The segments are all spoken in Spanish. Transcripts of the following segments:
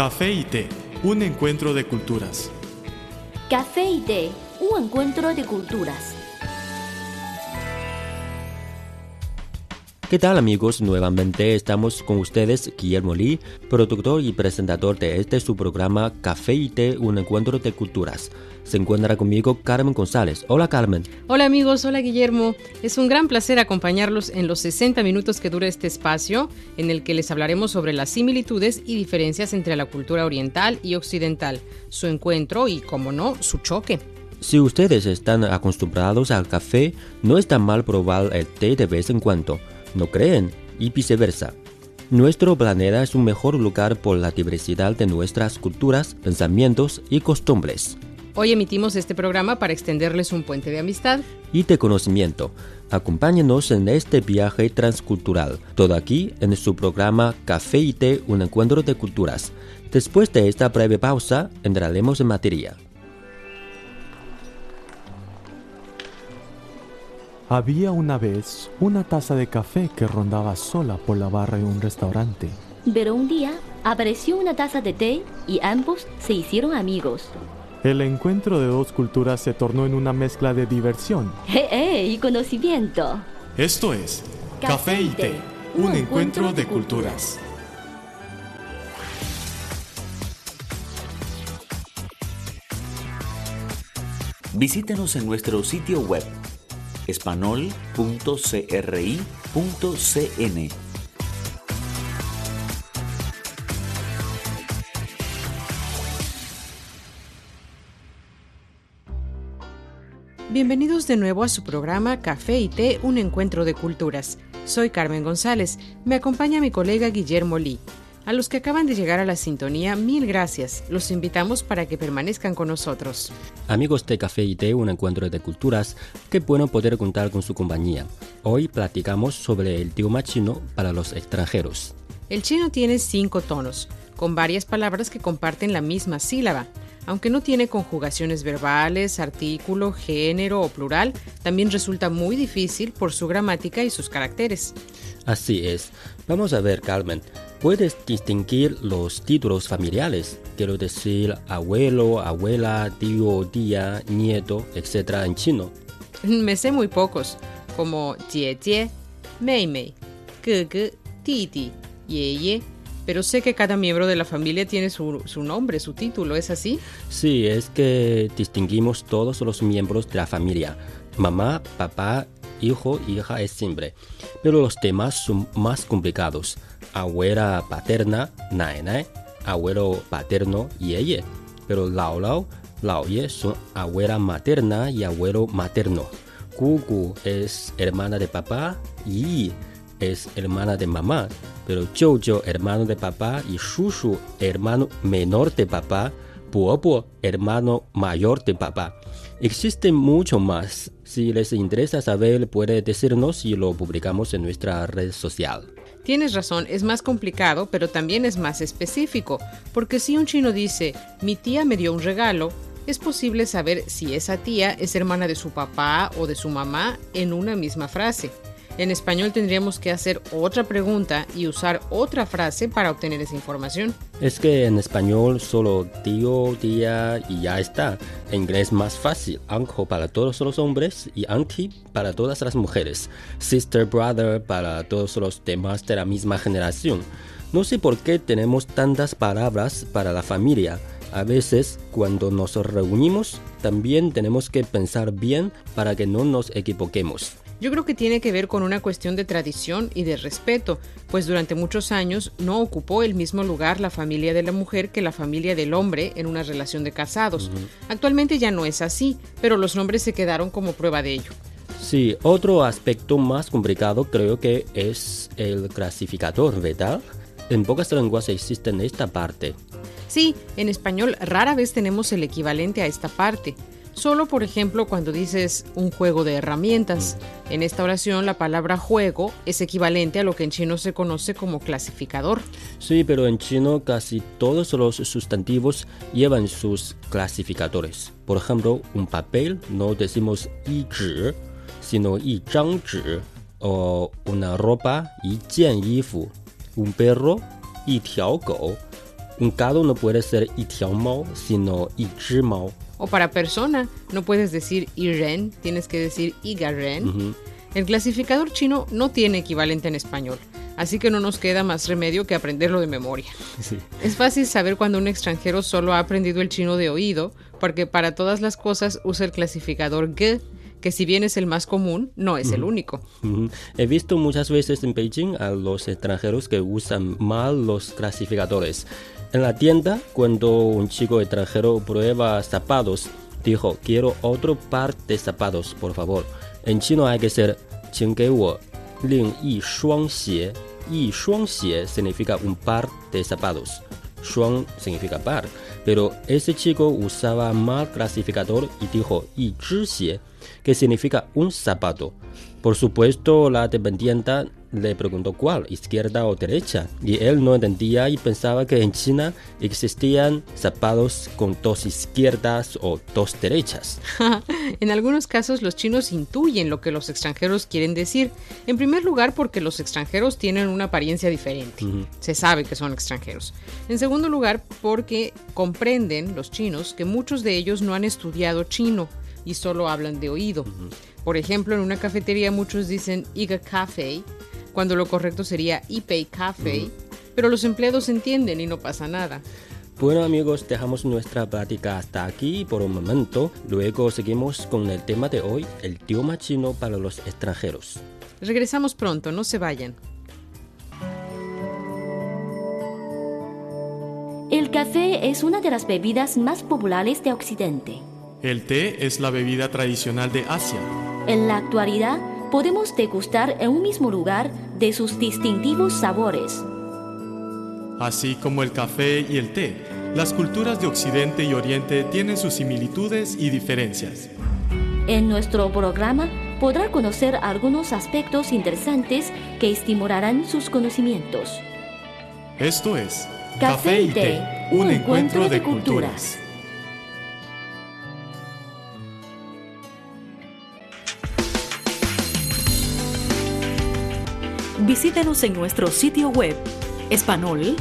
Café y té, un encuentro de culturas. Café y té, un encuentro de culturas. ¿Qué tal amigos? Nuevamente estamos con ustedes Guillermo Lee, productor y presentador de este su programa Café y Té, un encuentro de culturas. Se encuentra conmigo Carmen González. Hola Carmen. Hola amigos, hola Guillermo. Es un gran placer acompañarlos en los 60 minutos que dura este espacio, en el que les hablaremos sobre las similitudes y diferencias entre la cultura oriental y occidental, su encuentro y, como no, su choque. Si ustedes están acostumbrados al café, no está mal probar el té de vez en cuando no creen y viceversa. Nuestro planeta es un mejor lugar por la diversidad de nuestras culturas, pensamientos y costumbres. Hoy emitimos este programa para extenderles un puente de amistad y de conocimiento. Acompáñenos en este viaje transcultural, todo aquí en su programa Café y Té, un encuentro de culturas. Después de esta breve pausa, entraremos en materia. Había una vez una taza de café que rondaba sola por la barra de un restaurante. Pero un día apareció una taza de té y ambos se hicieron amigos. El encuentro de dos culturas se tornó en una mezcla de diversión ¡Eh, eh! y conocimiento. Esto es Café y Té, un encuentro de culturas. Visítenos en nuestro sitio web espanol.cri.cn. Bienvenidos de nuevo a su programa Café y Té, un encuentro de culturas. Soy Carmen González, me acompaña mi colega Guillermo Lee. A los que acaban de llegar a la sintonía, mil gracias. Los invitamos para que permanezcan con nosotros. Amigos de Café y Té, un encuentro de culturas, qué bueno poder contar con su compañía. Hoy platicamos sobre el idioma chino para los extranjeros. El chino tiene cinco tonos, con varias palabras que comparten la misma sílaba. Aunque no tiene conjugaciones verbales, artículo, género o plural, también resulta muy difícil por su gramática y sus caracteres. Así es. Vamos a ver, Carmen. Puedes distinguir los títulos familiares, quiero decir abuelo, abuela, tío, tía, nieto, etc. en chino. Me sé muy pocos, como jie jie, mei mei, ge ge, titi, ye ye, pero sé que cada miembro de la familia tiene su, su, nombre, su título, ¿es así? Sí, es que distinguimos todos los miembros de la familia. Mamá, papá, hijo, hija es siempre. Pero los temas son más complicados. Abuela paterna, nae abuelo paterno, yeye. Pero lao lao, lao ye son abuela materna y abuelo materno. Gugu es hermana de papá y es hermana de mamá. Pero Jojo, hermano de papá, y Shushu, hermano menor de papá, Bobo, hermano mayor de papá. Existe mucho más. Si les interesa saber, puede decirnos y lo publicamos en nuestra red social. Tienes razón, es más complicado, pero también es más específico, porque si un chino dice, mi tía me dio un regalo, es posible saber si esa tía es hermana de su papá o de su mamá en una misma frase. En español tendríamos que hacer otra pregunta y usar otra frase para obtener esa información. Es que en español solo tío, tía y ya está. En inglés más fácil. Uncle para todos los hombres y auntie para todas las mujeres. Sister, brother para todos los demás de la misma generación. No sé por qué tenemos tantas palabras para la familia. A veces, cuando nos reunimos, también tenemos que pensar bien para que no nos equivoquemos. Yo creo que tiene que ver con una cuestión de tradición y de respeto, pues durante muchos años no ocupó el mismo lugar la familia de la mujer que la familia del hombre en una relación de casados. Actualmente ya no es así, pero los nombres se quedaron como prueba de ello. Sí, otro aspecto más complicado creo que es el clasificador, ¿verdad? En pocas lenguas existe esta parte. Sí, en español rara vez tenemos el equivalente a esta parte. Solo, por ejemplo, cuando dices un juego de herramientas. En esta oración, la palabra juego es equivalente a lo que en chino se conoce como clasificador. Sí, pero en chino casi todos los sustantivos llevan sus clasificadores. Por ejemplo, un papel no decimos yi zhi, sino yi zhang zhi. O una ropa, yi jian yifu. Un perro, yi tiao gou. Un gato no puede ser y mao, sino y mao. O para persona, no puedes decir y ren, tienes que decir y ren. El clasificador chino no tiene equivalente en español, así que no nos queda más remedio que aprenderlo de memoria. Es fácil saber cuando un extranjero solo ha aprendido el chino de oído, porque para todas las cosas usa el clasificador G, que si bien es el más común, no es el único. He visto muchas veces en Beijing a los extranjeros que usan mal los clasificadores. En la tienda, cuando un chico extranjero prueba zapatos, dijo, quiero otro par de zapatos, por favor. En chino hay que ser, 请给我另一双鞋。一双鞋 significa un par de zapatos. Shuang significa par. Pero ese chico usaba mal clasificador y dijo y que significa un zapato. Por supuesto, la dependienta le preguntó cuál, izquierda o derecha, y él no entendía y pensaba que en China existían zapatos con dos izquierdas o dos derechas. en algunos casos los chinos intuyen lo que los extranjeros quieren decir. En primer lugar porque los extranjeros tienen una apariencia diferente. Se sabe que son extranjeros. En segundo lugar porque comprenden los chinos que muchos de ellos no han estudiado chino y solo hablan de oído. Por ejemplo, en una cafetería muchos dicen Iga Cafe, cuando lo correcto sería Ipei Cafe, pero los empleados entienden y no pasa nada. Bueno amigos, dejamos nuestra plática hasta aquí por un momento. Luego seguimos con el tema de hoy, el idioma chino para los extranjeros. Regresamos pronto, no se vayan. El café es una de las bebidas más populares de Occidente. El té es la bebida tradicional de Asia. En la actualidad, podemos degustar en un mismo lugar de sus distintivos sabores. Así como el café y el té, las culturas de Occidente y Oriente tienen sus similitudes y diferencias. En nuestro programa podrá conocer algunos aspectos interesantes que estimularán sus conocimientos. Esto es Café y Té, un, encuentro, de, culturas. Visítenos en nuestro sitio web espanol.cri.cn.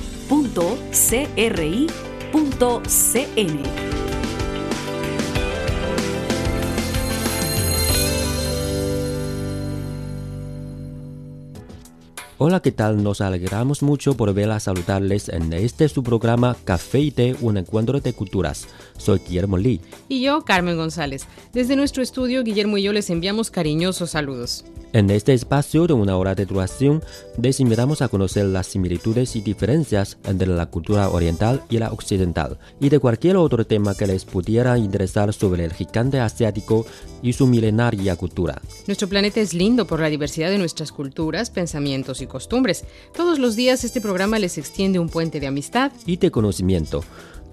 Hola, ¿qué tal? Nos alegramos mucho por ver a saludarles en este su programa Café y Té, un encuentro de culturas. Soy Guillermo Lee. Y yo, Carmen González. Desde nuestro estudio, Guillermo y yo les enviamos cariñosos saludos. En este espacio de una hora de duración, les invitamos a conocer las similitudes y diferencias entre la cultura oriental y la occidental, y de cualquier otro tema que les pudiera interesar sobre el gigante asiático y su milenaria cultura. Nuestro planeta es lindo por la diversidad de nuestras culturas, pensamientos y costumbres. Todos los días este programa les extiende un puente de amistad y de conocimiento.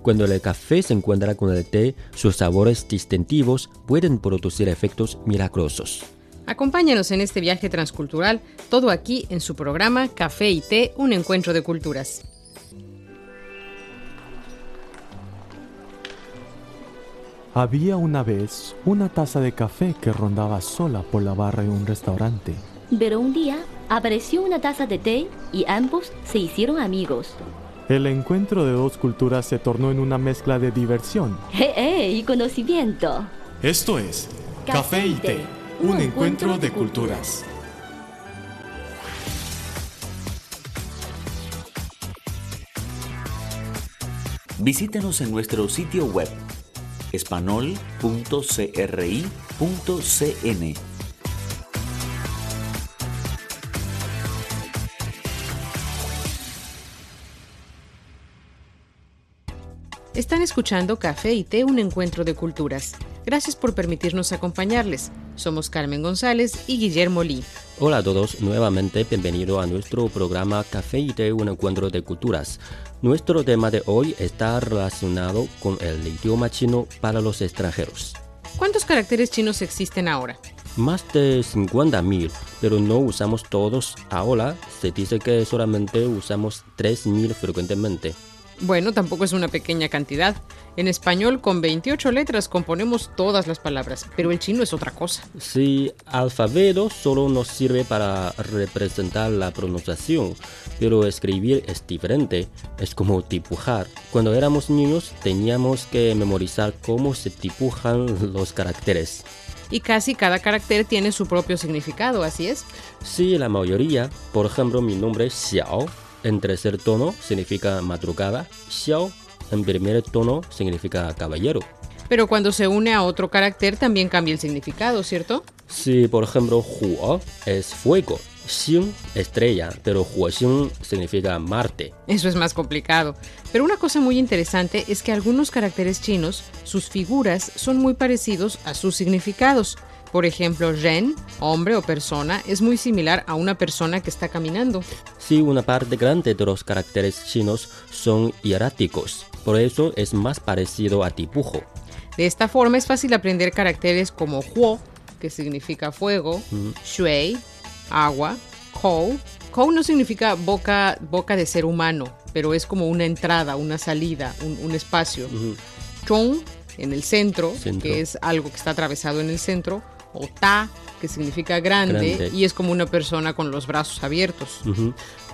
Cuando el café se encuentra con el té, sus sabores distintivos pueden producir efectos milagrosos. Acompáñanos en este viaje transcultural, todo aquí en su programa Café y Té, un encuentro de culturas. Había una vez una taza de café que rondaba sola por la barra de un restaurante. Pero un día apareció una taza de té y ambos se hicieron amigos. El encuentro de dos culturas se tornó en una mezcla de diversión ¡Eh, eh! y conocimiento. Esto es Café y Té un encuentro de culturas. Visítenos en nuestro sitio web espanol.cri.cn. Están escuchando Café y Té, un encuentro de culturas. Gracias por permitirnos acompañarles. Somos Carmen González y Guillermo Lee. Hola a todos, nuevamente bienvenido a nuestro programa Café y Té, un encuentro de culturas. Nuestro tema de hoy está relacionado con el idioma chino para los extranjeros. ¿Cuántos caracteres chinos existen ahora? Más de 50.000, pero no usamos todos ahora. Se dice que solamente usamos 3.000 frecuentemente. Bueno, tampoco es una pequeña cantidad. En español, con 28 letras componemos todas las palabras, pero el chino es otra cosa. Sí, alfabeto solo nos sirve para representar la pronunciación, pero escribir es diferente, es como dibujar. Cuando éramos niños teníamos que memorizar cómo se dibujan los caracteres. Y casi cada carácter tiene su propio significado, ¿así es? Sí, la mayoría. Por ejemplo, mi nombre es Xiao. En tercer tono significa madrugada. Xiao en primer tono significa caballero. Pero cuando se une a otro carácter también cambia el significado, ¿cierto? Sí, por ejemplo, Huo es fuego, Xin estrella, pero Huoxin significa Marte. Eso es más complicado. Pero una cosa muy interesante es que algunos caracteres chinos, sus figuras son muy parecidos a sus significados. Por ejemplo, Ren, hombre o persona, es muy similar a una persona que está caminando. Sí, una parte grande de los caracteres chinos son hieráticos, por eso es más parecido a dibujo. De esta forma es fácil aprender caracteres como Huo, que significa fuego, Shui, agua, Kou. Kou no significa boca, boca de ser humano, pero es como una entrada, una salida, un, un espacio. Chong, en el centro, Centro. que es algo que está atravesado en el centro, o Ta, que significa grande, Grande. y es como una persona con los brazos abiertos.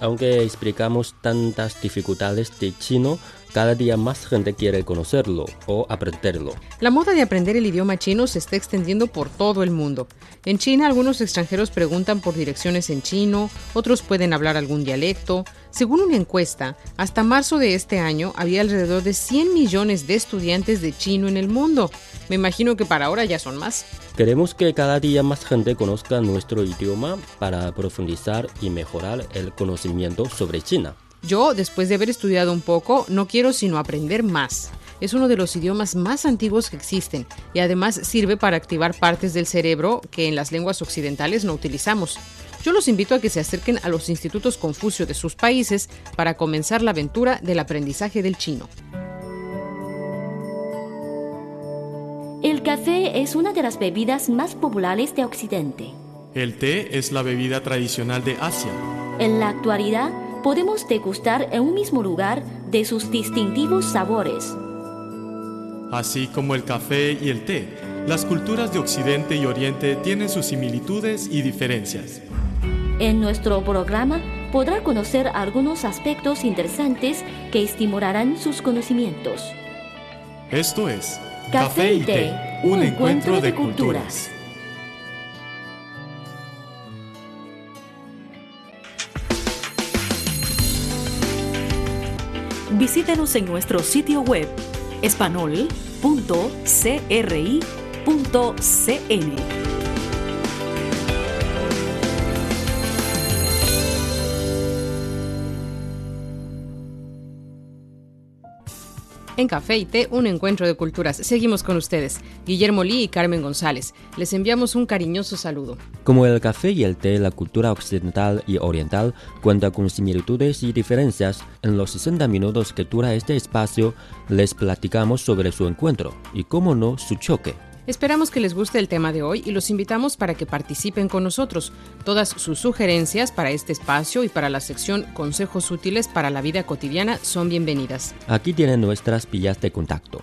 Aunque explicamos tantas dificultades de chino, cada día más gente quiere conocerlo o aprenderlo. La moda de aprender el idioma chino se está extendiendo por todo el mundo. En China algunos extranjeros preguntan por direcciones en chino, otros pueden hablar algún dialecto. Según una encuesta, hasta marzo de este año había alrededor de 100 millones de estudiantes de chino en el mundo. Me imagino que para ahora ya son más. Queremos que cada día más gente conozca nuestro idioma para profundizar y mejorar el conocimiento sobre China. Yo, después de haber estudiado un poco, no quiero sino aprender más. Es uno de los idiomas más antiguos que existen y además sirve para activar partes del cerebro que en las lenguas occidentales no utilizamos. Yo los invito a que se acerquen a los institutos Confucio de sus países para comenzar la aventura del aprendizaje del chino. El café es una de las bebidas más populares de Occidente. El té es la bebida tradicional de Asia. En la actualidad, podemos degustar en un mismo lugar de sus distintivos sabores. Así como el café y el té, las culturas de Occidente y Oriente tienen sus similitudes y diferencias. En nuestro programa podrá conocer algunos aspectos interesantes que estimularán sus conocimientos. Esto es Café y té, un encuentro de culturas. Visítenos en nuestro sitio web espanol.cri.cn. En Café y Té, un encuentro de culturas. Seguimos con ustedes, Guillermo Lee y Carmen González. Les enviamos un cariñoso saludo. Como el café y el té, la cultura occidental y oriental cuenta con similitudes y diferencias. En los 60 minutos que dura este espacio, les platicamos sobre su encuentro y, cómo no, su choque. Esperamos que les guste el tema de hoy y los invitamos para que participen con nosotros. Todas sus sugerencias para este espacio y para la sección Consejos útiles para la vida cotidiana son bienvenidas. Aquí tienen nuestras vías de contacto.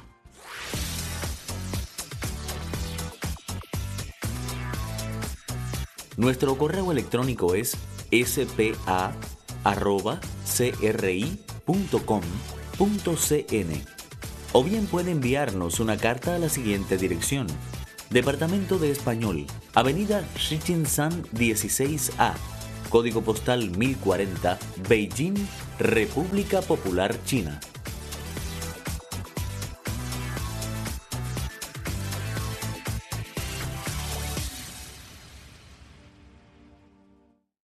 Nuestro correo electrónico es spa.cri.com.cn o bien puede enviarnos una carta a la siguiente dirección. Departamento de Español, Avenida Shichinsan 16A, Código Postal 1040, Beijing, República Popular China.